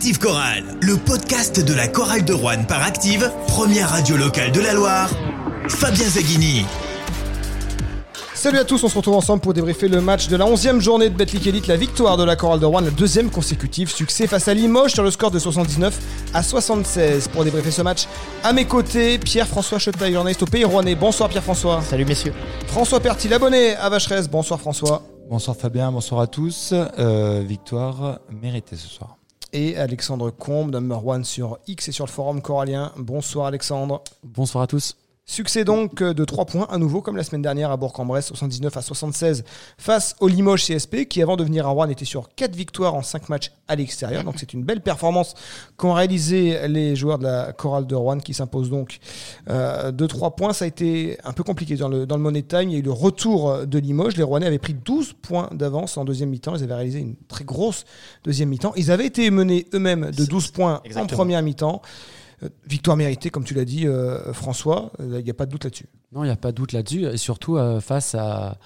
Active Chorale, le podcast de la chorale de Rouen par Active, première radio locale de la Loire. Fabien Zaghini. Salut à tous, on se retrouve ensemble pour débriefer le match de la 11e journée de Betclic Elite, la victoire de la chorale de Rouen, le deuxième consécutif succès face à Limoges sur le score de 79 à 76. Pour débriefer ce match, à mes côtés, Pierre-François Chetaille, journaliste au Pays Rouennais. Bonsoir Pierre-François. Salut messieurs. François Pertil, l'abonné à Vacheresse. Bonsoir François. Bonsoir Fabien, bonsoir à tous. Euh, victoire méritée ce soir. Et Alexandre Combe, number one sur X et sur le forum corallien. Bonsoir Alexandre. Bonsoir à tous. Succès donc de 3 points à nouveau comme la semaine dernière à Bourg-en-Bresse 79 à 76 face au Limoges CSP qui avant de venir à Rouen était sur 4 victoires en 5 matchs à l'extérieur. Donc c'est une belle performance qu'ont réalisé les joueurs de la chorale de Rouen qui s'impose donc euh, de 3 points. Ça a été un peu compliqué dans le, dans le Money Time. Il y a eu le retour de Limoges. Les Rouennais avaient pris 12 points d'avance en deuxième mi-temps. Ils avaient réalisé une très grosse deuxième mi-temps. Ils avaient été menés eux-mêmes de 12 points Exactement. en première mi-temps. Euh, Victoire méritée, comme tu l'as dit, euh, François. Il n'y a pas de doute là-dessus. Non, il n'y a pas de doute là-dessus. Et surtout euh, face à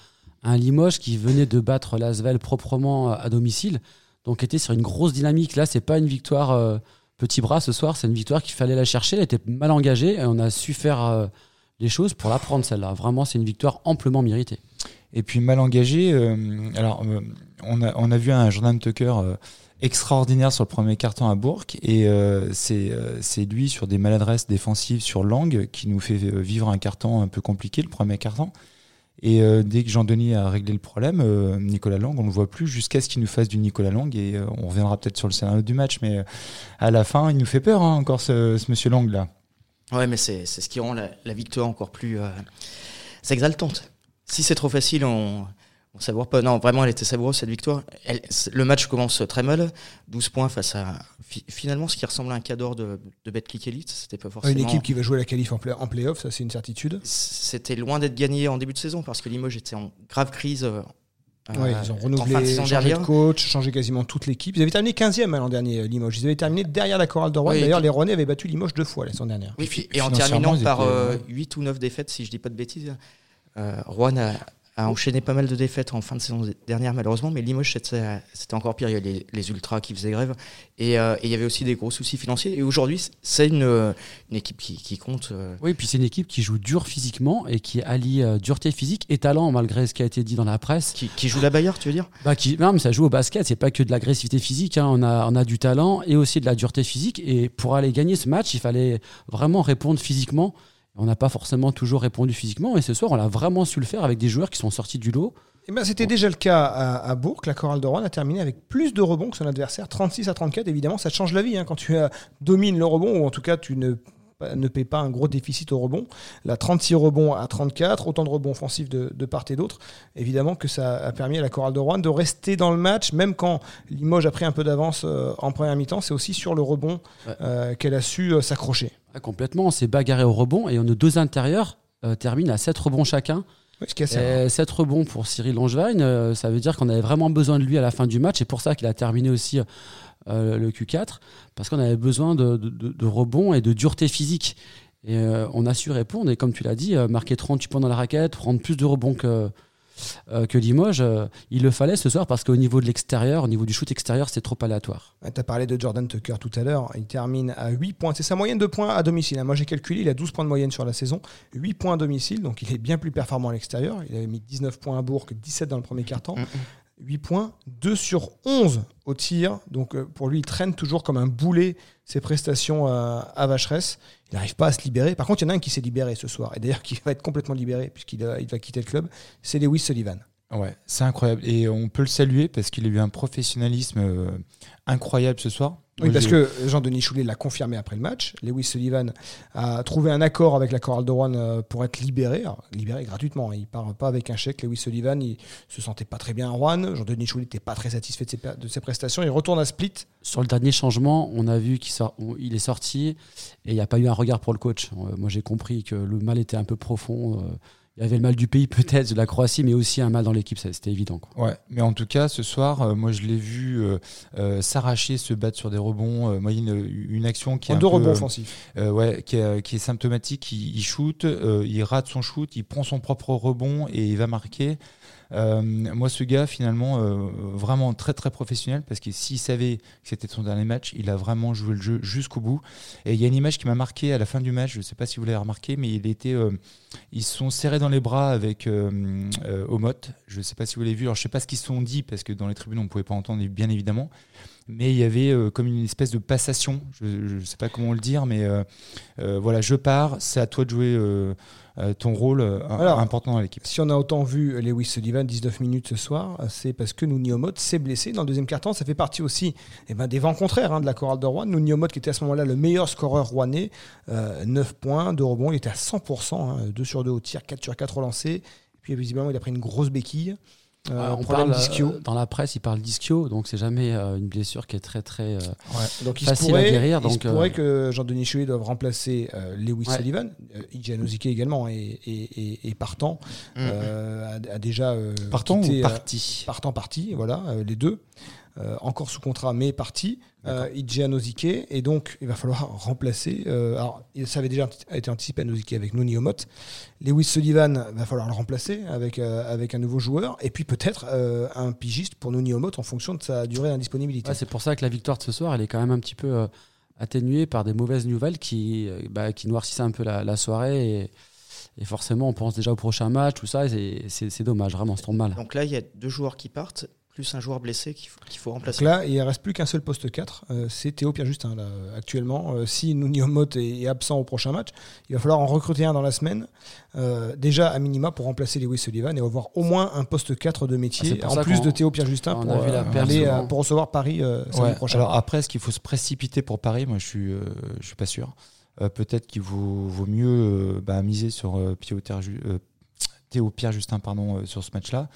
un Limoges qui venait de battre l'Asvel proprement à domicile. Donc était sur une grosse dynamique. Là, c'est pas une victoire euh, petit bras ce soir. C'est une victoire qu'il fallait la chercher. Elle était mal engagée et on a su faire euh, les choses pour la prendre celle-là. Vraiment, c'est une victoire amplement méritée. Et puis mal engagé, euh, alors euh, on, a, on a vu un Jordan Tucker euh, extraordinaire sur le premier carton à Bourg et euh, c'est euh, c'est lui sur des maladresses défensives sur Lang qui nous fait euh, vivre un carton un peu compliqué, le premier carton. Et dès que Jean-Denis a réglé le problème, Nicolas Lang, on ne le voit plus jusqu'à ce qu'il nous fasse du Nicolas Lang. Et on reviendra peut-être sur le scénario du match, mais à la fin, il nous fait peur hein, encore ce, ce monsieur Lang là. Ouais, mais c'est ce qui rend la, la victoire encore plus exaltante. Si c'est trop facile, on on savoure pas. Non, vraiment, elle était savoureuse cette victoire. Elle- le match commence très mal. 12 points face à fi- finalement ce qui ressemble à un cadre de, de Betclic Elite. C'était pas forcément. Une équipe qui va jouer la qualif en, play- en playoff, ça c'est une certitude. C'était loin d'être gagné en début de saison parce que Limoges était en grave crise. euh, Ouais, euh, ils ont fin renouvelé, de saison changé dernière. de coach, changé quasiment toute l'équipe. Ils avaient terminé 15e hein, l'an dernier, euh, Limoges. Ils avaient terminé derrière la chorale de Rouen. Oui, D'ailleurs, les Rouennais avaient battu Limoges deux fois la saison dernière. Oui, puis et en terminant par étaient, euh, ouais. 8 ou 9 défaites, si je dis pas de bêtises. Euh, Rouen a, a enchaîné pas mal de défaites en fin de saison dernière, malheureusement, mais Limoges, c'était c'était encore pire. Il y a les, les Ultras qui faisaient grève. Et, euh, et il y avait aussi des gros soucis financiers. Et aujourd'hui, c'est une, euh, une équipe qui, qui compte. euh, Oui, puis c'est une équipe qui joue dur physiquement et qui allie euh, dureté physique et talent, malgré ce qui a été dit dans la presse. qui, qui joue la Bayard, tu veux dire? Bah, qui, non, mais ça joue au basket, c'est pas que de l'agressivité physique, hein. on, a, on a du talent et aussi de la dureté physique. Et pour aller gagner ce match, il fallait vraiment répondre physiquement. On n'a pas forcément toujours répondu physiquement, et ce soir, on a vraiment su le faire avec des joueurs qui sont sortis du lot. Eh ben, C'était déjà le cas à, à Bourg. La chorale de Rouen a terminé avec plus de rebonds que son adversaire, 36 à 34. Évidemment, ça te change la vie hein, quand tu euh, domines le rebond, ou en tout cas, tu ne ne paie pas un gros déficit au rebond. Là, 36 rebonds à 34, autant de rebonds offensifs de, de part et d'autre. Évidemment que ça a permis à la chorale de Rouen de rester dans le match, même quand Limoges a pris un peu d'avance euh, en première mi-temps. C'est aussi sur le rebond Ouais. euh, qu'elle a su euh, s'accrocher. Ah, complètement, on s'est bagarré au rebond et nos deux intérieurs euh, terminent à 7 rebonds chacun. Oui, ce qui est assez rare. Et 7 rebonds pour Cyril Langevin, euh, ça veut dire qu'on avait vraiment besoin de lui à la fin du match. C'est pour ça qu'il a terminé aussi euh, le Q4, parce qu'on avait besoin de, de- de- de rebonds et de dureté physique. Et on a su répondre. Et comme tu l'as dit, marquer 38 points dans la raquette, prendre plus de rebonds que, euh, que Limoges, euh, il le fallait ce soir parce qu'au niveau de l'extérieur, au niveau du shoot extérieur, c'est trop aléatoire. Tu as parlé de Jordan Tucker tout à l'heure. Il termine à 8 points. C'est sa moyenne de points à domicile. hein. Moi, j'ai calculé, il a 12 points de moyenne sur la saison. 8 points à domicile, donc il est bien plus performant à l'extérieur. Il avait mis 19 points à Bourg, 17 dans le premier quart-temps. 8 points, 2 sur 11 au tir. Donc euh, pour lui, il traîne toujours comme un boulet ses prestations à Vacheresse. Il n'arrive pas à se libérer. Par contre, il y en a un qui s'est libéré ce soir. Et d'ailleurs, qui va être complètement libéré puisqu'il va quitter le club. C'est Lewis Sullivan. Ouais, c'est incroyable. Et on peut le saluer parce qu'il a eu un professionnalisme euh, incroyable ce soir. Oui, parce que Jean-Denis Choulet l'a confirmé après le match. Lewis Sullivan a trouvé un accord avec la chorale de Rouen euh, pour être libéré, Alors, libéré gratuitement. hein. Il part pas avec un chèque. Lewis Sullivan, il se sentait pas très bien à Rouen. Jean-Denis Choulet n'était pas très satisfait de ses, per- de ses prestations. Il retourne à Split. Sur le dernier changement, on a vu qu'il sort- on- il est sorti et il n'y a pas eu un regard pour le coach. Euh, moi, j'ai compris que le mal était un peu profond. Il y avait le mal du pays, peut-être, de la Croatie, mais aussi un mal dans l'équipe. ça, C'était évident. quoi. Ouais, mais en tout cas, ce soir, euh, moi je l'ai vu euh, euh, s'arracher, se battre sur des rebonds. Euh, moi, il y a une, une action qui est, En deux peu, rebonds offensifs. euh, ouais, qui, est, qui est symptomatique. Il, il shoot, euh, il rate son shoot, il prend son propre rebond et il va marquer. Euh, moi, ce gars, finalement, euh, vraiment très très professionnel parce que s'il savait que c'était son dernier match, il a vraiment joué le jeu jusqu'au bout. Et il y a une image qui m'a marqué à la fin du match. Je ne sais pas si vous l'avez remarqué, mais il était, euh, ils sont serrés dans les bras avec Omot. Je ne sais pas si vous l'avez vu. Alors, je ne sais pas ce qu'ils se sont dit parce que dans les tribunes, on ne pouvait pas entendre, bien évidemment. Mais il y avait euh, comme une espèce de passation. Je ne sais pas comment le dire, mais euh, euh, voilà, je pars. C'est à toi de jouer ton rôle Alors, important dans l'équipe. Si on a autant vu Lewis Sullivan 19 minutes ce soir, c'est parce que Nouni Omot s'est blessé dans le deuxième quart-temps. Ça fait partie aussi eh ben, des vents contraires hein, de la chorale de Rouen. Omot qui était à ce moment-là le meilleur scoreur rouennais, euh, 9 points, de rebond, il était à 100%, hein, 2 sur 2 au tir, 4 sur 4 relancés. Puis visiblement, il a pris une grosse béquille. Euh, Euh, on parle, d'ischio. euh, dans la presse, il parle d'ischio, donc c'est jamais euh, une blessure qui est très très. euh, Donc Facile à guérir, il se donc, euh, pourrait que Jean-Denis Chouet doive remplacer euh, Lewis Ouais. Sullivan. Euh, Iji Anozike également est, est- partant. Mm. euh, a, a déjà euh, Partant quitté, ou euh, parti? partant parti, voilà, euh, les deux. Euh, encore sous contrat, mais parti. Euh, Anozike. Et donc, il va falloir remplacer. euh, alors, il- ça avait déjà été anticipé Anozike avec Noni Omot. Lewis Sullivan, va falloir le remplacer avec, euh, avec un nouveau joueur. Et puis peut-être euh, un pigiste pour Noni Omot en fonction de sa durée d'indisponibilité. Ouais, c'est pour ça que la victoire de ce soir, elle est quand même un petit peu euh, atténuée par des mauvaises nouvelles qui, euh, bah, qui noircissent un peu la, la soirée. Et, et forcément, on pense déjà au prochain match, tout ça. et c'est- dommage, vraiment, ça tombe mal. Donc là, il y a deux joueurs qui partent, plus un joueur blessé qu'il faut, qu'il faut Donc remplacer. là, il ne reste plus qu'un seul poste 4, euh, c'est Théo Pierre-Justin. Là, actuellement, Euh, si Omot est, est absent au prochain match, il va falloir en recruter un dans la semaine, euh, déjà à minima pour remplacer Lewis Sullivan et avoir au moins un poste 4 de Ah, métier, pour en plus de Théo Pierre-Justin pour, euh, euh, recevoir Paris euh, samedi Ouais, prochain. Alors après, est-ce qu'il faut se précipiter pour Paris Moi, je suis, euh, je suis pas sûr. Euh, Peut-être qu'il vaut, vaut mieux euh, bah, miser sur euh, euh, Théo Pierre Justin pardon euh, sur ce match-là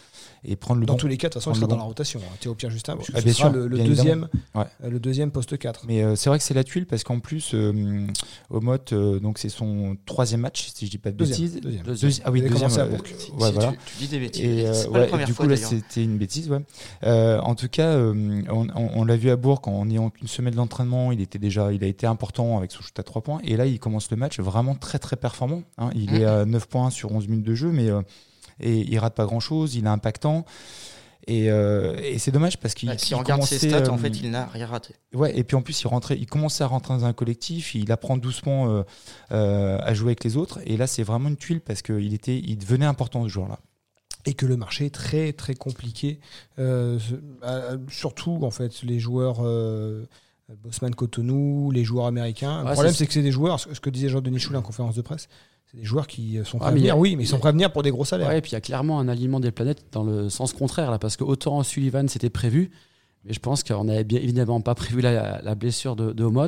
et prendre le dans bon. tous les cas, de toute façon, il sera dans la rotation. hein, Théo puisque Ah, ce bien sera sûr, le, le bien deuxième, Ouais. euh, le deuxième poste 4. Mais euh, c'est vrai que c'est la tuile parce qu'en plus, euh, Omot, euh, donc c'est son troisième match, si je dis pas de Deuxième, bêtises. deuxième. Deuxi- ah oui, deuxième. commencé à euh, ouais, si voilà. tu, tu dis des bêtises. Et euh, c'est pas ouais, la première du fois coup, là, c'était une bêtise. Ouais. Euh, en tout cas, euh, on, on- on l'a vu à Bourg quand on est en une semaine d'entraînement, il était déjà, il a été important avec son shoot à 3 points. Et là, il commence le match vraiment très très performant. hein. Il est à 9 points sur 11 minutes de jeu, mais euh, et il rate pas grand chose. Il est impactant. Et, euh, et c'est dommage parce qu'il Ouais, si on regarde ses en euh, fait, il n'a rien raté. Ouais, et puis en plus, il, rentrait, il commençait à rentrer dans un collectif, il apprend doucement euh, euh, à jouer avec les autres. Et là, c'est vraiment une tuile parce qu'il était, il devenait important ce joueur-là. et que le marché est très très compliqué. Euh, euh, surtout en fait les joueurs euh, Bosman Cotonou, les joueurs américains. le problème c'est- que c'est des joueurs, ce que disait Jean-Denis Choulin en conférence de presse, c'est des joueurs qui euh, sont prêts à mais il y a- venir, oui, mais ils sont prêts à venir pour des gros salaires. Ouais, et puis il y a clairement un alignement des planètes dans le sens contraire, là, parce que autant Sullivan c'était prévu, mais je pense qu'on n'avait bien évidemment pas prévu la, la blessure de, de Omot.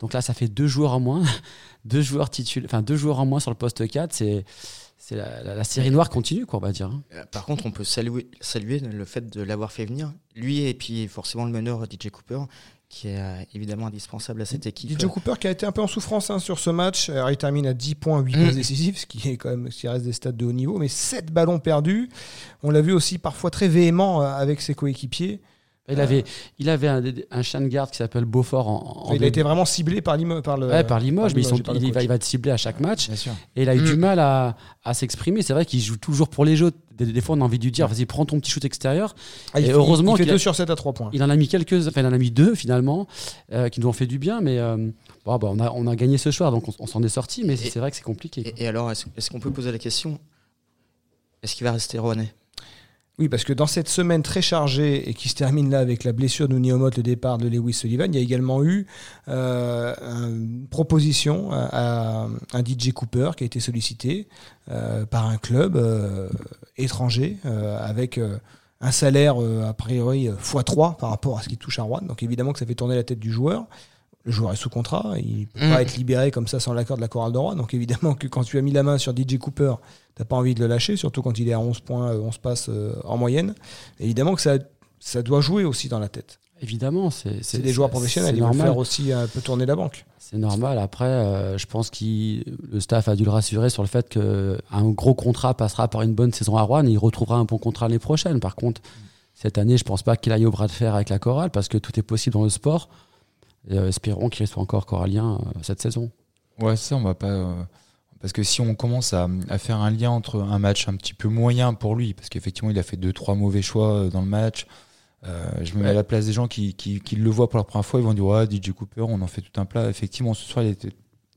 Donc là, ça fait deux joueurs en moins, deux joueurs titulaires, enfin deux joueurs en moins sur le poste 4. C'est c'est la, la- la série noire continue, quoi, on va dire. hein. Euh, Par contre, on peut saluer, saluer le fait de l'avoir fait venir. Lui et puis forcément le meneur DJ Cooper, qui est euh, évidemment indispensable à cette équipe. DJ Cooper qui a été un peu en souffrance hein, sur ce match. Alors, il termine à 10 points, 8 Mm. passes décisives, ce qui est quand même ce qui reste des stats de haut niveau, mais 7 ballons perdus. On l'a vu aussi parfois très véhément euh, avec ses coéquipiers. Il avait, il avait un, un chien de garde qui s'appelle Beaufort en, en il a été vraiment ciblé par, Limo- par le Ouais, par Limoges, mais ils sont- il, va, il va être ciblé à chaque match. Bien sûr. Et il a eu Mm. du mal à, à s'exprimer. C'est vrai qu'il joue toujours pour les jeux. Des, des fois, on a envie de lui dire vas-y, prends ton petit shoot extérieur. Ah, il et fait- heureusement il fait qu'il a- 2 sur 7 à 3 points. Il en a mis quelques, enfin, il en a mis deux finalement, euh, qui nous ont fait du bien. Mais euh, bon, bah, on, a, on a gagné ce soir, donc on, on s'en est sorti. Mais c'est vrai que c'est compliqué. Et, et alors, est-ce est-ce qu'on peut poser la question? Est-ce qu'il va rester Rouennais? Oui, parce que dans cette semaine très chargée et qui se termine là avec la blessure de Niomot, le départ de Lewis Sullivan, il y a également eu euh, une proposition à, un DJ Cooper qui a été sollicité euh, par un club euh, étranger avec un salaire a priori euh, x3 par rapport à ce qu'il touche à Rouen. Donc évidemment que ça fait tourner la tête du joueur. Le joueur est sous contrat, il ne peut Mm. pas être libéré comme ça sans l'accord de la chorale de Rouen. Donc évidemment que quand tu as mis la main sur DJ Cooper, t'as pas envie de le lâcher, surtout quand il est à 11 points, euh, 11 passes euh, en moyenne. Évidemment que ça, ça doit jouer aussi dans la tête. Évidemment, c'est des joueurs professionnels, ils vont normal. faire aussi un peu tourner la banque. C'est normal. Après, euh, je pense que le staff a dû le rassurer sur le fait qu'un gros contrat passera par une bonne saison à Rouen et il retrouvera un bon contrat l'année prochaine. Par contre, cette année, je pense pas qu'il aille au bras de fer avec la chorale parce que tout est possible dans le sport. Et, euh, espérons qu'il soit encore corallien euh, cette saison. Ouais, ça, on va pas, euh, Parce que si on commence à, à faire un lien entre un match un petit peu moyen pour lui, parce qu'effectivement il a fait deux trois mauvais choix dans le match, euh, je me mets à la place des gens qui, qui, qui le voient pour la première fois, ils vont dire ouais DJ Cooper, on en fait tout un plat. Effectivement, ce soir il était,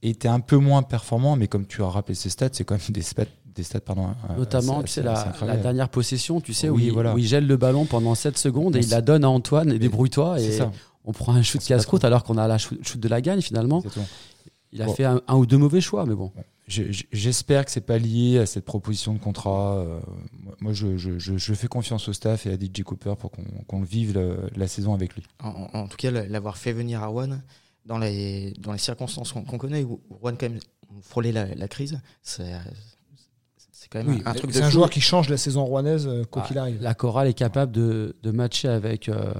était un peu moins performant, mais comme tu as rappelé ses stats, c'est quand même des stats, des stats pardon. Notamment, assez- tu sais, la, dernière possession, tu sais, Oui, où, il, voilà. où il gèle le ballon pendant 7 secondes et il la donne à Antoine et débrouille-toi. C'est Et ça. On prend un shoot casse-croûte alors qu'on a la shoot de la gagne finalement. Il a Bon. fait un, un ou deux mauvais choix, mais bon. Je- je- J'espère que c'est pas lié à cette proposition de contrat. euh, moi- je, je- je- je fais confiance au staff et à DJ Cooper pour qu'on le vive le- la saison avec lui. En, en tout cas, l'avoir fait venir à Rouen dans les, dans les circonstances qu'on connaît, où Rouen quand même frôlait la, la crise, c'est quand même Oui, un, un truc de c'est un joueur qui change la saison rouennaise euh, quoi Ah, qu'il arrive. La chorale est capable de, de matcher avec euh,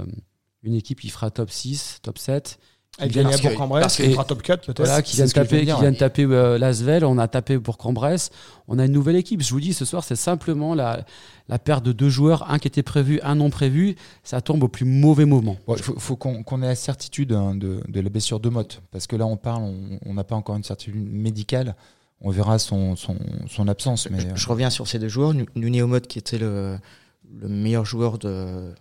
une équipe qui fera top 6, top 7. Elle qui gagne à parce que- qui fera top 4 peut-être. Voilà, qui vient de taper, dire, qui vient ouais. taper euh, Lasvel, on a tapé Bourg-en-Bresse, on a une nouvelle équipe. Je vous dis, ce soir, c'est simplement la, la perte de deux joueurs, un qui était prévu, un non prévu. Ça tombe au plus mauvais moment. Il faut, faut qu'on ait la certitude hein, de, de la blessure de Motte. Parce que là, on parle, on- n'a pas encore une certitude médicale. On verra son, son, son absence. Mais, Je reviens sur ces deux joueurs. Nu- Nuni Omot, qui était le, le meilleur joueur de,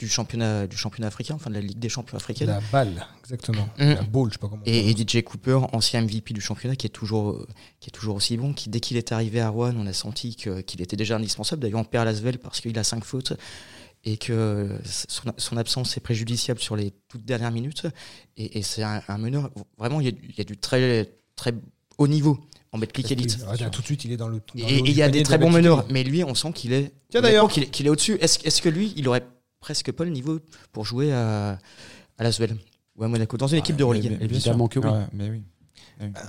du, championnat, du championnat africain, enfin de la Ligue des champions africaine. La balle, exactement. Mm. La ball, je sais pas comment. Et, et DJ Cooper, ancien MVP du championnat, qui est toujours, qui est toujours aussi bon, qui dès qu'il est arrivé à Rouen, on a senti qu'il était déjà indispensable. D'ailleurs, on perd Lasvel parce qu'il a cinq fautes et que son, son absence est préjudiciable sur les toutes dernières minutes. Et, et c'est un, un meneur, vraiment, il y a, du- il y a du très, très haut niveau en Betclic Elite. Tiens, tout de suite, il est dans le. dans Et il y a des de très bons meneurs, mais lui, on sent qu'il est, Tiens, d'ailleurs. qu'il est, au-dessus. Est-ce est-ce que lui, il aurait presque pas le niveau pour jouer à, à Lasvel ou à Monaco dans une équipe de Euroleague Évidemment que oui. Ouais, mais oui.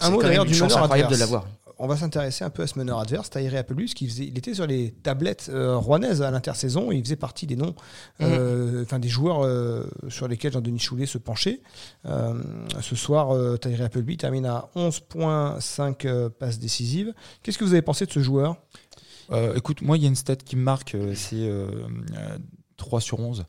Un mot d'ailleurs du meneur incroyable de l'avoir. On va s'intéresser un peu à ce meneur adverse, Tahiré Appelus, qui faisait, il était sur les tablettes euh, rouennaises à l'intersaison, et il faisait partie des noms, euh, enfin des joueurs euh, sur lesquels Jean-Denis Choulet se penchait. Euh, ce soir, euh, Tahiré Appelby termine à 11.5 euh, passes décisives. Qu'est-ce que vous avez pensé de ce joueur? Euh, écoute, moi, il y a une stat qui me marque, euh, c'est euh, euh, 3 sur 11.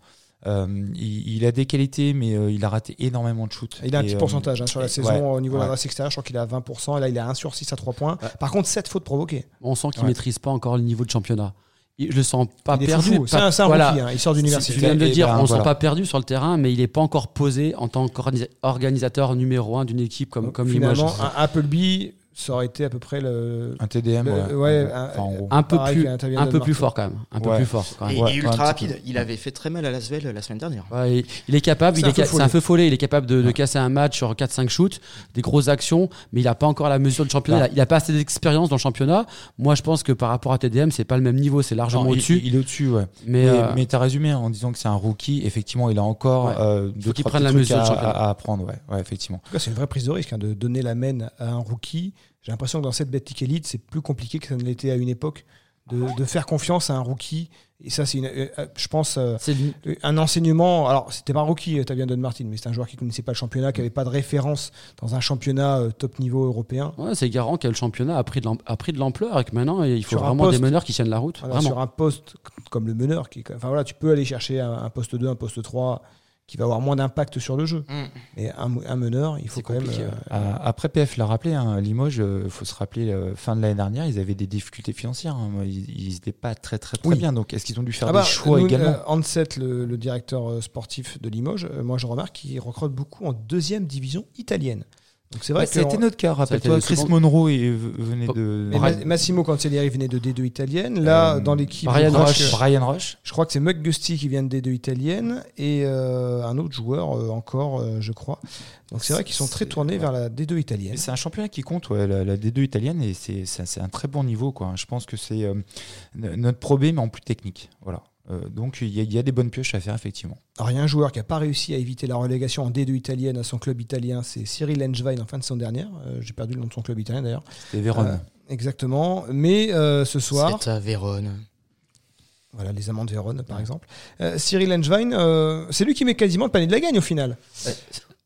Euh, il, il a des qualités, mais euh, il a raté énormément de shoots. Il a un Et, petit euh, pourcentage hein, sur la et- saison ouais, au niveau de ouais. l'adresse extérieure, je crois qu'il est à 20%, et là il est à 1 sur 6 à 3 points. Par contre, 7 fautes provoquées. On sent qu'il Ouais. maîtrise pas encore le niveau de championnat. Je le sens pas il perdu. C'est pas- un, un voilà. rookie, hein, il sort Tu d'université. viens de le Et dire, ben, on ne voilà. sent pas perdu sur le terrain, mais il n'est pas encore posé en tant qu'organisateur numéro un d'une équipe comme, Donc, comme Limoges. Un Appleby, ça aurait été à peu près le. Un TDM, Le- ouais. ouais, Enfin, un- en gros. Un peu Pareil plus, un peu plus fort quand même. Un peu Ouais. plus fort quand même. Et, Ouais, et ouais, ultra un rapide. Il avait fait très mal à Lasvel la semaine dernière. Ouais, il- il est capable, C'est il un est ca- un follet. feu follet, il est capable de, de casser un match sur 4-5 shoots, des grosses actions, mais il n'a pas encore la mesure du championnat. Non. Il n'a pas assez d'expérience dans le championnat. Moi, je pense que par rapport à TDM, c'est pas le même niveau, c'est largement il- au-dessus. Il, est au-dessus, ouais. Mais, Mais, euh, mais tu as résumé en disant que c'est un rookie. Effectivement, il a encore Ouais. euh, deux, qu'il trois prenne la mesure à, apprendre. Ouais, ouais, effectivement. C'est une vraie prise de risque hein, de donner la main à un rookie. J'ai l'impression que dans cette Betclic Elite, c'est plus compliqué que ça ne l'était à une époque de, de faire confiance à un rookie. Et ça, c'est, une, euh, euh, je pense, euh, un enseignement. Alors, c'était pas un rookie, Tavian Don Martin, mais c'est un joueur qui connaissait pas le championnat, qui avait pas de référence dans un championnat top niveau européen. ouais, c'est garant que le championnat a pris de l'ampleur et que maintenant, il faut Sur vraiment poste. des meneurs qui tiennent la route. Voilà, sur un poste comme le meneur. Qui, enfin, voilà, tu peux aller chercher un, un poste 2, un poste 3 qui va avoir moins d'impact sur le jeu. Mm. Mais un, un meneur, il faut quand même. compliqué, euh. Euh, après, PF l'a rappelé, hein, Limoges, il faut se rappeler, euh, fin de l'année dernière, ils avaient des difficultés financières. hein. Ils n'étaient pas très, très, très Oui. bien. Donc, est-ce qu'ils ont dû faire Ah bah, des choix nous, également euh, Ansett, le, le directeur euh, sportif de Limoges, euh, moi je remarque qu'il recrute beaucoup en deuxième division italienne. Donc c'est vrai Ouais, que Ça a été notre cas, rappelle-toi. Chris Monroe est- venait de. mais Ma- Massimo Cancellieri venait de D2 italienne. Là, Euh, dans l'équipe, Brian Rush. que- Brian Rush. je crois que c'est Mug Gusti qui vient de D2 italienne et euh, un autre joueur euh, encore, euh, je crois. Donc c'est vrai qu'ils sont très tournés ouais. vers la D2 italienne. C'est un championnat qui compte, ouais, la, la D2 italienne, et c'est un très bon niveau. Quoi. Je pense que c'est euh, notre probé, mais en plus technique. Voilà. Euh, donc il y, a- il y a des bonnes pioches à faire, effectivement. Alors il y a un joueur qui n'a pas réussi à éviter la relégation en D2 italienne à son club italien, c'est Cyril Engwein en fin de saison dernière. Euh, J'ai perdu le nom de son club italien d'ailleurs. C'était Vérone. Euh, exactement. Mais euh, ce soir, C'est à Vérone. Voilà, les amants de Vérone, par exemple. Euh, Cyril euh, c'est lui qui met quasiment le panier de la gagne au final.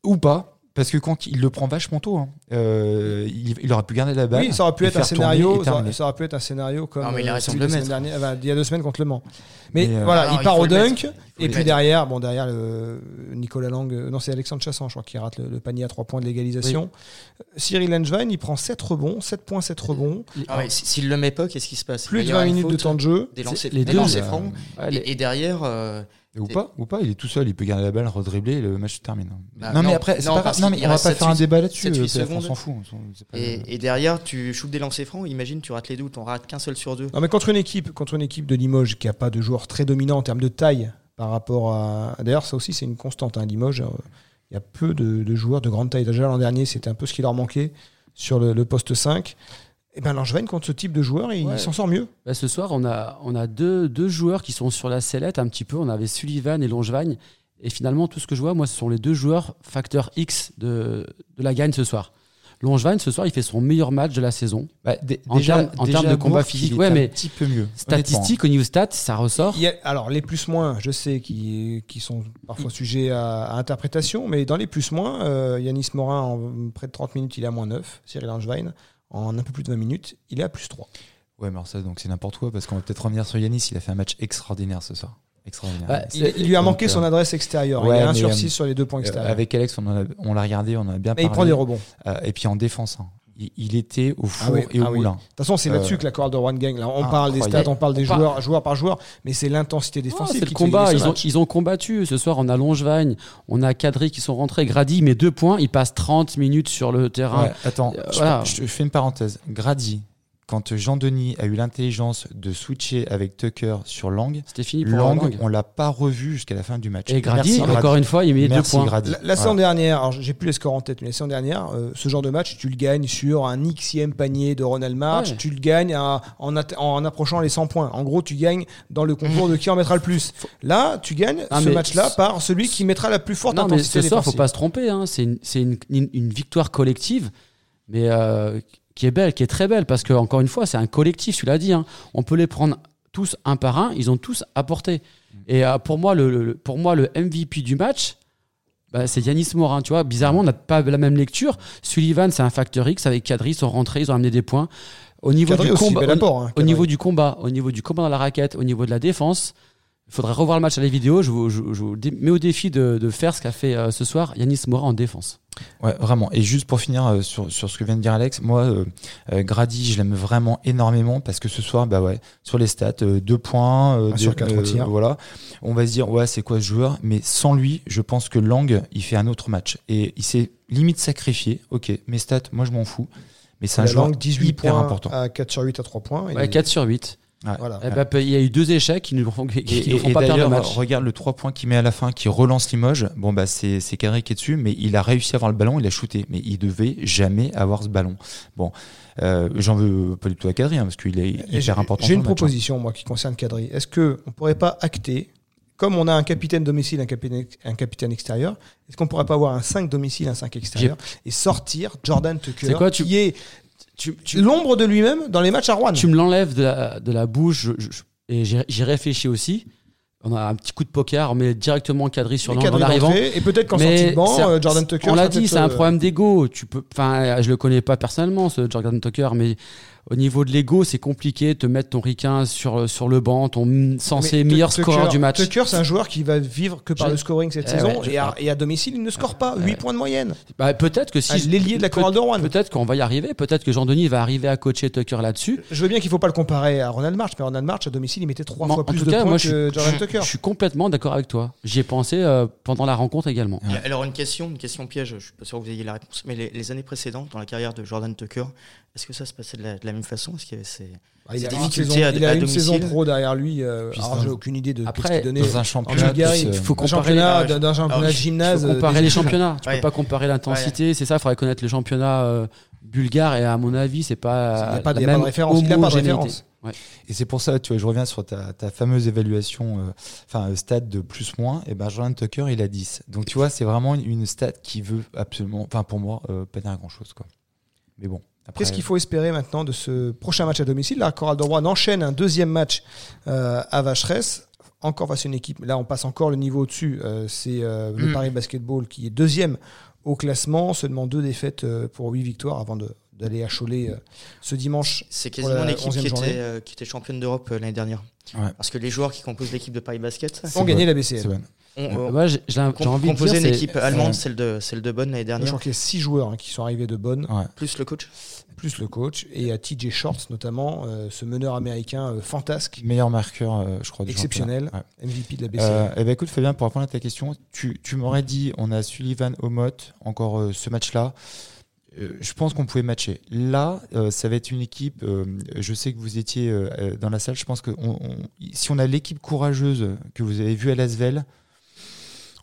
Ou pas. Parce que quand il le prend vachement tôt, hein, euh, il, il aurait pu garder la balle. oui, ça aurait pu être un scénario. Ça, aurait pu être un scénario comme Non, mais il euh, la semaine dernière, enfin, il y a deux semaines contre Le Mans. Mais, Mais, euh, voilà, Alors, il part au dunk. Et puis derrière, bon derrière le Nicolas Lang, euh, non c'est Alexandre Chassan, je crois, qui rate le, le panier à 3 points de l'égalisation. Cyril Langevin, il prend 7 rebonds, 7 points, 7 rebonds, Ah ouais, si- S'il le met pas, qu'est-ce qui se passe? Plus de va y 20 avoir une minutes de temps de jeu. Des lancers, Les des deux, lancers euh, francs. Et, et derrière, euh, Ou pas, ou pas, il est tout seul, il peut garder la balle, redribbler, et le match se termine. Bah, non, mais après, non, pas mais on va pas faire un débat là-dessus. on s'en fout. pas- et, et derrière, tu choues des lancers francs. Imagine, tu rates les doutes, on rate qu'un seul sur deux. Non, mais contre une équipe, contre une équipe de Limoges qui a pas de joueurs très dominants en termes de taille par rapport à. D'ailleurs, ça aussi, c'est une constante. Hein, Limoges, euh, il y a peu de, de joueurs de grande taille. Déjà l'an dernier, c'était un peu ce qui leur manquait sur le, le poste 5. Et ben Langevin, contre ce type de joueur, il Ouais. s'en sort mieux. Bah, ce soir, on a, on a deux, deux joueurs qui sont sur la sellette un petit peu. On avait Sullivan et Longevagne. Et finalement, tout ce que je vois, moi, ce sont les deux joueurs facteur X de, de la gagne ce soir. Longevagne, ce soir, il fait son meilleur match de la saison. Bah, En termes- en termes de combat physique, un petit peu mieux. Statistique, au niveau stats, ça ressort. Il y a- alors, les plus-moins, je sais, qui, qui sont parfois sujets à, à interprétation, mais dans les plus-moins, euh, Yanis Morin, en près de 30 minutes, il est à moins 9. Cyril Langevin, en un peu plus de 20 minutes, il est à plus 3. Ouais, mais alors ça, donc c'est n'importe quoi parce qu'on va peut-être revenir sur Yanis. Il a fait un match extraordinaire ce soir. Extraordinaire. Bah, Il, il lui a manqué euh, son adresse extérieure. ouais, il est 1 mais, sur euh, 6 sur les deux points Euh, extérieurs. avec Alex, on, a- l'a regardé, on en a bien mais il parlé. prend des rebonds. De Euh, et puis en défense, hein, il, il était au four oui, et au ah oui. moulin. toute façon, c'est Euh, là-dessus que la chorale de Rouen gagne. Là, on parle des stats, on parle des On parle- joueurs, joueur par joueur, mais c'est l'intensité Oh, défensive. c'est le combat. Ils ont, match. ils ont combattu. Ce soir, on a Longevagne, on a Cadry qui sont rentrés. Grady met deux points. Il passe 30 minutes sur le terrain. Ouais, attends, Euh, je, voilà. je fais une parenthèse. Grady, quand Jean-Denis a eu l'intelligence de switcher avec Tucker sur Lang, C'était fini pour Lang, Lang. on l'a pas revu jusqu'à la fin du match. Et Grady, Merci, encore une fois, il met deux points. Grady. La, la saison dernière, j'ai plus les scores en tête, mais la saison dernière, euh, ce genre de match, tu le gagnes sur un xème panier de Ronald March, Ouais. tu le gagnes à- en, approchant les 100 points. En gros, tu gagnes dans le concours de qui en mettra le plus. Là, tu gagnes Ah, ce mais match-là par celui qui mettra la plus forte Non, mais intensité ce soir, faut défensive. pas se tromper. hein. C'est une, c'est une- une- une victoire collective, mais euh, qui est belle, qui est très belle, parce que encore une fois, c'est un collectif. Tu l'as dit. hein. On peut les prendre tous un par un. Ils ont tous apporté. Et euh, pour moi, le, le- pour moi, le MVP du match. bah, c'est Yanis Morin, tu vois. Bizarrement, on n'a pas la même lecture. Sullivan, c'est un facteur X avec Kadri, ils sont rentrés, ils ont amené des points. Au niveau du aussi, combat, bel au- apport, hein, au niveau du combat, au niveau du combat dans la raquette, au niveau de la défense, il faudrait revoir le match à la vidéo. Je vous, je, je vous dé- mets au défi de, de faire ce qu'a fait euh, ce soir Yanis Morin en défense. Ouais, vraiment. Et juste pour finir euh, sur, sur ce que vient de dire Alex, moi, euh, euh, Grady, je l'aime vraiment énormément parce que ce soir, bah ouais, sur les stats, euh, deux points, euh, Un sur quatre au tir. voilà. On va se dire, ouais, c'est quoi ce joueur? Mais sans lui, je pense que Lang, il fait un autre match et il s'est limite sacrifié. Ok, mes stats, moi, je m'en fous. Mais c'est un La joueur langue, 18 hyper points important. à 4 sur 8 à 3 points. Ouais, est- 4 sur 8. Voilà. Eh ben, il y a eu deux échecs qui nous font, qui, qui Et, nous font et pas perdre le match. regarde le 3 points qu'il met à la fin, qui relance Limoges. Bon, bah, c'est, Kadri qui est dessus, mais il a réussi à avoir le ballon, il a shooté. Mais il devait jamais avoir ce ballon. Bon, euh, j'en veux pas du tout à Kadri, hein, parce qu'il est hyper important. j'ai une hein. proposition, moi, qui concerne Kadri. Est-ce que on pourrait pas acter, comme on a un capitaine domicile, un capitaine, un capitaine extérieur, est-ce qu'on pourrait pas avoir un 5 domicile, un 5 extérieur, et sortir Jordan Tucker, quoi, tu- qui est Tu, tu- l'ombre de lui-même dans les matchs à Rouen tu me l'enlèves de la, de la bouche je- je- et j'ai j'ai réfléchi aussi. On a un petit coup de poker, on met directement Kadri sur l'angle en arrivant. et peut-être qu'en Mais sortie de banc, euh, Jordan Tucker. On l'a dit, c'est un euh, problème d'ego. Tu peux, enfin, je le connais pas personnellement, ce Jordan Tucker, mais au niveau de l'ego, c'est compliqué de te mettre ton ricain sur, sur le banc, ton censé meilleur scoreur du match. Tucker, c'est un joueur qui va vivre que par Je- le scoring cette Eh saison, ouais, je- et, à, et à domicile, il ne score pas. 8 points de moyenne. Bah, peut-être que Ah, si l'ailier de la chorale de Rouen. Peut-être qu'on va y arriver. Peut-être que Jean-Denis va arriver à coacher Tucker là-dessus. Je veux bien qu'il ne faut pas le comparer à Ronald March, mais Ronald March, à domicile, il mettait 3 Bon, fois en plus tout de cas, points que suis- Jordan Tucker. Je suis complètement d'accord avec toi. J'y ai pensé euh, pendant la rencontre également. Alors une question, une question piège, je suis pas sûr que vous ayez la réponse, mais les, les années précédentes, dans la carrière de Jordan Tucker, est-ce que ça se passait de la, de la même façon? Est-ce qu'il y avait ces... Ah, il Ces a une difficultés saison, à- il a à une domicile? saison pro derrière lui. euh, alors, j'ai aucune idée de Après, qu'est-ce qu'il donnait. Dans un championnat, plus, euh, il faut un comparer- d'un championnat gymnase. Faut comparer euh, les championnats. Tu Ouais. peux pas comparer l'intensité. C'est ça. Il faudrait connaître le championnat euh, bulgare. Et à mon avis, c'est pas. Il n'y a pas de la il y a pas de même référence. Il n'a pas de référence. Ouais. Et c'est pour ça, tu vois, je reviens sur ta, ta fameuse évaluation, euh, enfin, euh, stade de plus-moins. Et ben, Jordan Tucker, il a 10. Donc, tu vois, c'est vraiment une, une stat qui veut absolument, enfin, pour moi, euh, pas dire grand-chose, quoi. Mais bon. Après- Qu'est-ce qu'il faut espérer maintenant de ce prochain match à domicile La Chorale de Rouen enchaîne un deuxième match euh, à Vacheresse. Encore face à une équipe. Là, on passe encore le niveau au-dessus. Euh, c'est euh, le Mm. Paris Basketball qui est deuxième au classement. Seulement deux défaites euh, pour huit victoires avant de d'aller à Cholet euh, ce dimanche. C'est quasiment l'équipe 11e qui euh, qui était championne d'Europe euh, l'année dernière. Ouais. Parce que les joueurs qui composent l'équipe de Paris Basket ont gagné la BCL. J'ai envie de dire, composé une c'est- équipe allemande, celle de, celle de Bonn l'année Je dernière, crois qu'il y a six joueurs hein, qui sont arrivés de Bonn, Ouais. plus le coach. plus le coach, et à TJ Shorts notamment, euh, ce meneur américain euh, fantasque, Meilleur marqueur, euh, je crois. du exceptionnel. Ouais. MVP de la BCL. Euh, eh ben écoute Fabien, pour répondre à ta question, tu, tu m'aurais dit on a Sullivan Omot encore euh, ce match-là. Je pense qu'on pouvait matcher. Là, euh, ça va être une équipe. euh, je sais que vous étiez dans la salle. Je pense que on- on- si on a l'équipe courageuse que vous avez vue à Lasvel,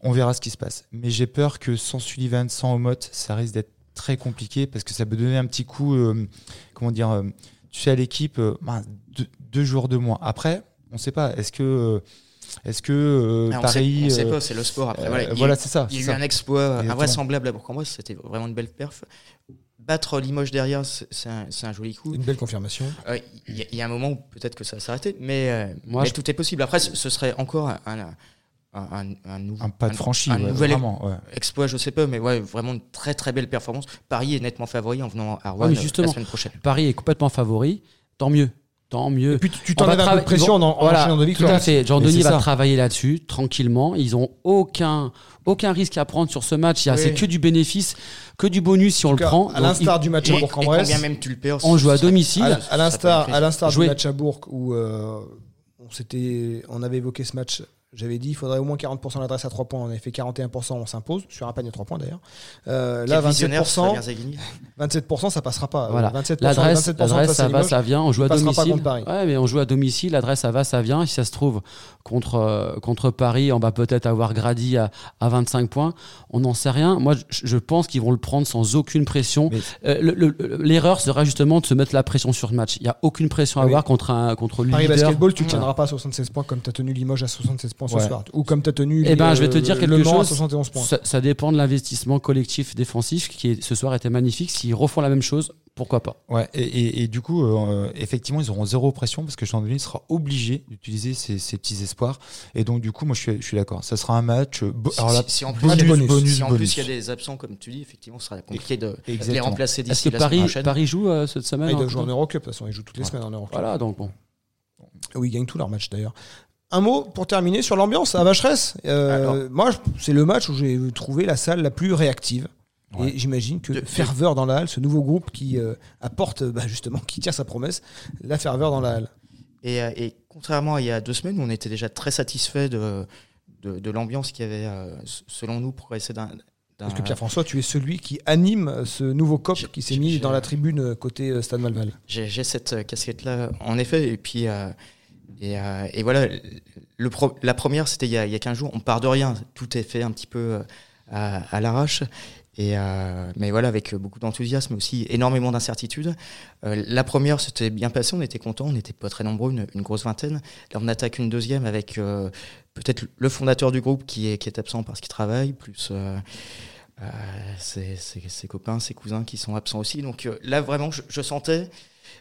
on verra ce qui se passe. Mais j'ai peur que sans Sullivan, sans Omot, ça risque d'être très compliqué parce que ça peut donner un petit coup. euh, comment dire euh, Tu sais à l'équipe euh, ben, deux, deux jours de moins. Après, on ne sait pas. Est-ce que euh, est-ce que euh, Ah, on sait, Paris on sait pas, c'est le sport. Après, voilà, il y a voilà, eu- c'est ça. Il y a eu ça. un exploit Exactement. invraisemblable à Bourg-en-Bresse, c'était vraiment une belle perf. Battre Limoges derrière, c'est un, joli coup. Une belle confirmation. Euh, Il y, a- il y a un moment où peut-être que ça va s'arrêter, mais, euh, Moi, mais je- tout est possible. Après, ce ce serait encore un, un, un, pas de franchi, un ouais, nouvel vraiment. ouais. exploit, je sais pas, mais ouais, vraiment une très très belle performance. Paris est nettement favori en venant à Rouen Ouais, mais euh, justement. la semaine prochaine. Paris est complètement favori. Tant mieux. Tant mieux. Et puis tu- va t'enlèves un peu de travailler- pression en, en Voilà, enchaînant de Tout à fait. Jean Mais Denis c'est va ça. travailler là-dessus tranquillement. Ils ont aucun aucun risque à prendre sur ce match. Il y a Oui. c'est que du bénéfice, que du bonus si on En le cas, prend. À l'instar du match à même tu le perds, On joue à domicile. à, l'instar, du match à Bourg où euh, on s'était, on avait évoqué ce match. J'avais dit il faudrait au moins 40% d'adresse à 3 points. On avait fait 41%, on s'impose sur un panier à 3 points d'ailleurs. Euh, là, Quel visionnaire, ce serait 27%, Zaghini. 27%, ça passera pas. Voilà. 27%, L'adresse, 27% l'adresse, ça va, ça vient. On joue à passera pas domicile. Paris. Ouais, mais on joue à domicile. L'adresse, ça va, ça vient. Si ça se trouve contre euh, contre Paris, on va peut-être avoir Grady à, à 25 points. On n'en sait rien. Moi, je, je pense qu'ils vont le prendre sans aucune pression. Mais- Euh, le- le- L'erreur sera justement de se mettre la pression sur le match. Il y a aucune pression à Oui. avoir contre un contre le Paris leader. Basketball, tu ne tiendras pas à 76 points comme tu as tenu Limoges à 76 points ce Ouais. soir. Ou comme tu as tenu Eh ben, je vais te dire Le quelque chose. 71 points. Ça, ça dépend de l'investissement collectif défensif qui est, ce soir était magnifique. S'ils refont la même chose, pourquoi pas? Ouais, et, et- et du coup, euh, effectivement, ils auront zéro pression parce que Denis sera obligé d'utiliser ses, ses petits espoirs. Et donc, du coup, moi, je suis, je suis d'accord. Ça sera un match. euh, bo- Si, alors là, si- si en plus, bonus, il y a- bonus. bonus, si en plus bonus. il y a des absents, comme tu dis, effectivement, ce sera compliqué de, de les remplacer d'ici que la semaine Paris, prochaine. Paris joue euh, cette semaine Ah, ils en doivent jouer en Euroclub, de toute façon, ils jouent toutes les Ouais. semaines en Euroclub. Voilà, donc bon. Oui, ils gagnent tous leurs matchs d'ailleurs. Un mot pour terminer sur l'ambiance à Vacheresse. Euh, moi, c'est le match où j'ai trouvé la salle la plus réactive. Ouais. Et j'imagine que ferveur dans la halle, ce nouveau groupe qui euh, apporte euh, bah, justement, qui tient sa promesse, la ferveur dans la halle. Et, et contrairement à il y a deux semaines, on était déjà très satisfait de, de, de l'ambiance qui avait, selon nous, progressé d'un. Parce que Pierre-François, tu es celui qui anime ce nouveau COP qui s'est mis dans la tribune côté Stade Malval. J'ai cette casquette-là, en effet. Et puis, euh, et, euh, et voilà, la première, c'était il, y a- il y a 15 jours. On part de rien. Tout est fait un petit peu euh, à, l'arrache. Et euh, mais voilà, avec beaucoup d'enthousiasme, aussi énormément d'incertitude. Euh, la première, c'était bien passé, on était content, on n'était pas très nombreux, une, grosse vingtaine. Là, on attaque une deuxième avec peut-être le fondateur du groupe qui est, absent parce qu'il travaille, plus ses, copains, ses cousins qui sont absents aussi. Donc là, vraiment, je sentais,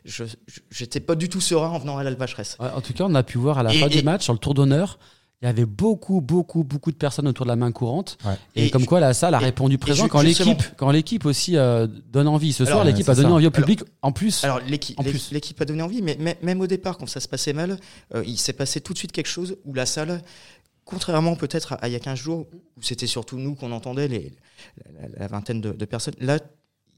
je j'étais pas du tout serein en venant à l'Alvacheresse. En tout cas, on a pu voir à la Et- fin et- du match, sur le tour d'honneur, il y avait beaucoup, beaucoup, beaucoup de personnes autour de la main courante. Ouais. Et, Et comme je- quoi, la salle a répondu présent quand l'équipe, quand l'équipe aussi euh, donne envie. Ce Alors, soir, l'équipe a donné ça. envie au Alors- public. en plus, Alors l'équipe, a donné envie, mais mê- même au départ, quand ça se passait mal, euh, il s'est passé tout de suite quelque chose où la salle, contrairement peut-être à, à il y a 15 jours, où c'était surtout nous qu'on entendait, les, la, la- la vingtaine de, de personnes, là,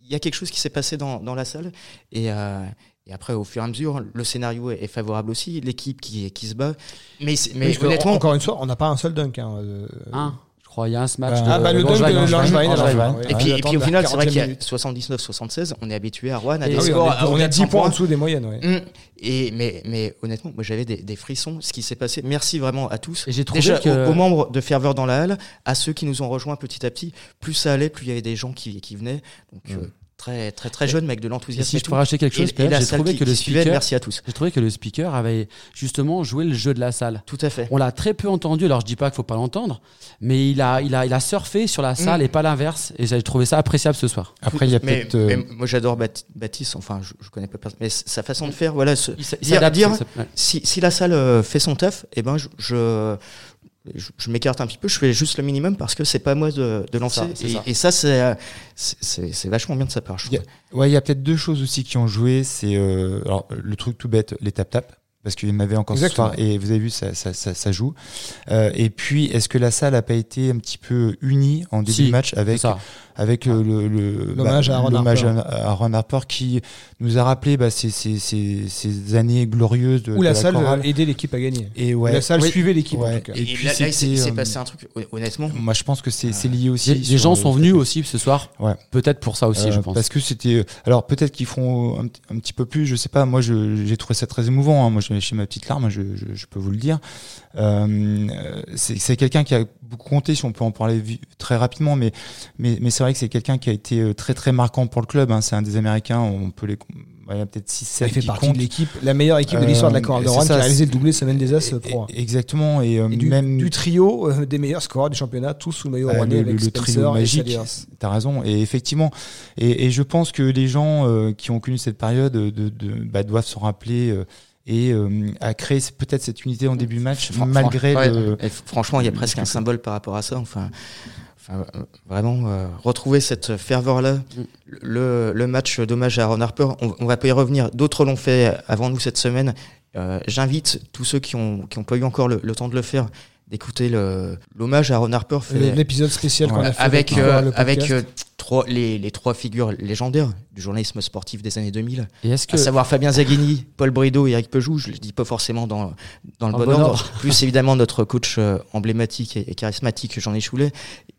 il y a quelque chose qui s'est passé dans, dans la salle. Et, euh, et après, au fur et à mesure, le scénario est, est favorable aussi, l'équipe qui, qui se bat. Mais, mais que, honnêtement, encore une fois, on n'a pas un seul dunk. hein, euh, crois, il y a un ce match. Ah, de- Ah bah le dunk de et puis, et puis au final, c'est vrai qu'il y a 40e minute. 79-76, on est habitué à Rouen à Et des Ah oui, scores on est, on est 10 400 points en dessous des moyennes. ouais. Hum, Et mais mais honnêtement, moi j'avais des, des frissons. Ce qui s'est passé. Merci vraiment à tous. Et j'ai trouvé Déjà que- aux, aux membres de Ferveur dans la halle, à ceux qui nous ont rejoints petit à petit. Plus ça allait, plus il y avait des gens qui, qui venaient. Donc euh, très très très jeunes, mais avec de Et l'enthousiasme. si je peux rajouter quelque chose, j'ai salle trouvé qui- que le speaker, merci à tous. j'ai trouvé que le speaker avait justement joué le jeu de la salle. Tout à fait. On l'a très peu entendu, alors je dis pas qu'il faut pas l'entendre, mais il a, il a, il a surfé sur la salle Mm. et pas l'inverse. Et j'ai trouvé ça appréciable ce soir. Après, il y a peut-être. euh, moi j'adore Bat- Baptiste. Enfin, je, je connais pas personne, mais sa façon de faire, voilà. ce- dire, s'adapte, dire ça- ouais. si, si la salle euh, fait son taf, eh ben je, je m'écarte un petit peu, je fais juste le minimum parce que c'est pas à moi de, de lancer. Ça, et, ça. et ça, c'est, euh, c'est- c'est c'est vachement bien de sa part, je Il y a- trouve. Ouais, il y a peut-être deux choses aussi qui ont joué. C'est euh, alors le truc tout bête, les tap tap. Parce qu'il y en avait encore ce Exactement. soir et vous avez vu ça, ça, ça, ça joue. Euh, et puis est-ce que la salle a pas été un petit peu unie en début Si, de match avec avec euh, le le- L'hommage à Aaron l'hommage Harper. à, à Aaron Harper qui nous a rappelé bah, ces, ces, ces, ces années glorieuses de, Où de la salle chorale. a aidé l'équipe à gagner. et ouais, la salle Oui. suivait l'équipe en Ouais. tout cas. Et Et, puis là, là, il s'est euh, passé un truc, hon- honnêtement. Moi, je pense que c'est lié aussi. Les, les sur gens le- sont venus aussi ce soir. Ouais. Peut-être pour ça aussi, Euh, je pense. Parce que c'était. Alors peut-être qu'ils feront un, petit- un petit peu plus. Je sais pas. Moi, j'ai trouvé ça très émouvant. hein. Moi, chez ma petite larme. Je, je, je peux vous le dire. Euh, c'est quelqu'un qui a beaucoup compté. Si on peut en parler très rapidement, mais mais, mais c'est vrai que c'est quelqu'un qui a été euh, très très marquant pour le club. hein. C'est un des Américains. On peut les. Il y a peut-être 6 7 Il fait partie de l'équipe, la meilleure équipe de l'histoire de la Euh, Chorale de Rouen qui ça, a réalisé le doublé semaine des As Pro. Exactement. Et, euh, Et du, même du trio euh, des meilleurs scoreurs du championnat, tous sous le maillot Euh, le- avec le trio magique. T'as raison, et effectivement, et, et je pense que les gens euh, qui ont connu cette période de, de, bah, doivent se rappeler euh, et euh, à créer peut-être cette unité en début match, Fran- malgré fran- le. franchement, il y a presque un symbole par rapport à ça. Enfin, enfin, euh, vraiment, euh, retrouver cette ferveur-là. Le, le match d'hommage à Aaron Harper, on, on va pas y revenir. D'autres l'ont fait avant nous cette semaine. Euh, J'invite tous ceux qui ont, qui ont pas eu encore le, le temps de le faire d'écouter l'hommage à Aaron Harper fait, L'épisode spécial qu'on a fait avec, pour euh, le avec euh, trois, les, les trois figures légendaires du journalisme sportif des années 2000, Et est-ce que à savoir Fabien Zaghini, Paul Brideau et Eric Peugeot. Je le dis pas forcément dans, dans le bon, ordre. ordre. Plus évidemment notre coach euh, emblématique et, et charismatique, Jean Échoulet,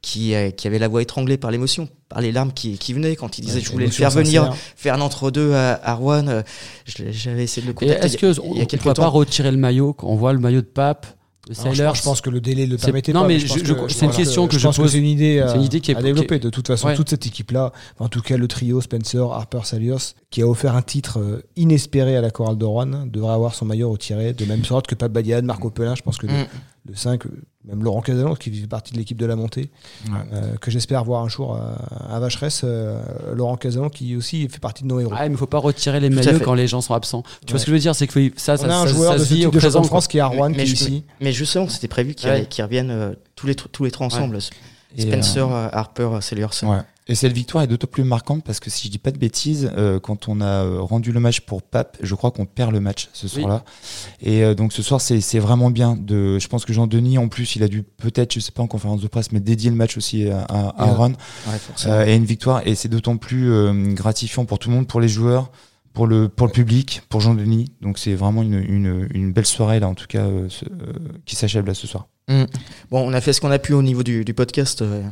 qui, euh, qui avait la voix étranglée par l'émotion, par les larmes qui, qui venaient quand il disait Ouais, je voulais le faire venir, sincère. faire un entre-deux à, à Rouen. Euh, J'avais essayé de le contacter. est-ce il y a- que il on y a ne quelques pourrait pas temps. retirer le maillot quand on voit le maillot de Pape, Alors, je, pense, je pense que le délai le permettait non, pas. mais je pense je- je- que- c'est une question que je pose. c'est une idée, à, C'est une idée qui est- à développer. qui De toute façon, Ouais. toute cette équipe-là, en tout cas le trio Spencer, Harper, Salios, qui a offert un titre euh, inespéré à la chorale de Rouen, devrait avoir son maillot retiré, de même sorte que Pape Badian, Marco Pelin, je pense que Mm. Le 5, euh, même Laurent Casalon, qui fait partie de l'équipe de la montée, Ouais. euh, que j'espère voir un jour à, à Vacheresse, euh, Laurent Casalon, qui aussi fait partie de nos héros. Ah, mais il faut pas retirer les maillots quand les gens sont absents. Tu Ouais. vois ce que je veux dire C'est que ça, On ça, a un ça- joueur ça de se ce vit type au de présent. quoi. France qui est à Rouen, qui mais, je- ici. mais justement, c'était prévu qu'ils Ouais. reviennent euh, tous les, tous les trois ensemble. Spencer, euh, Harper, Sellers. Et cette victoire est d'autant plus marquante parce que si je dis pas de bêtises, euh, quand on a euh, rendu le match pour Pape, je crois qu'on perd le match ce soir-là. Et euh, donc ce soir, c'est vraiment bien. De, je pense que Jean-Denis, en plus, il a dû peut-être, je sais pas en conférence de presse, mais dédier le match aussi à, à. Aaron. Ouais. Euh, et une victoire. Et c'est d'autant plus euh, gratifiant pour tout le monde, pour les joueurs, pour le, pour le public, pour Jean-Denis. Donc c'est vraiment une, une, une belle soirée là, en tout cas, euh, ce- euh, qui s'achève là ce soir. Bon, on a fait ce qu'on a pu au niveau du, du podcast. euh,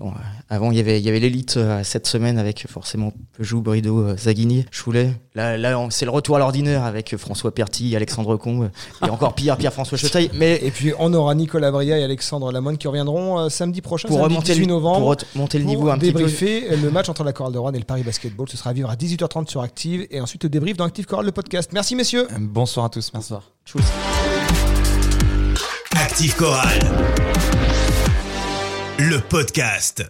bon, euh, avant, il y avait, il y avait l'élite euh, cette semaine avec forcément Peugeot, Brideau, euh, Zaghini, Choulet. Là, là, c'est le retour à l'ordinaire avec François Perty, Alexandre Combe et encore pire, Pierre-François Chetaille. Mais Et puis on aura Nicolas Bria et Alexandre Lamonne qui reviendront euh, samedi prochain, pour samedi remonter 18 le, novembre. pour remonter le pour niveau un petit peu. débriefer le match entre la Chorale de Rouen et le Paris Basketball. Ce sera à vivre à 18h30 sur Active et ensuite le débrief dans Active Chorale, le podcast. Merci messieurs. Bonsoir à tous. Merci. Bonsoir. Tchuss. Active Chorale. Le podcast.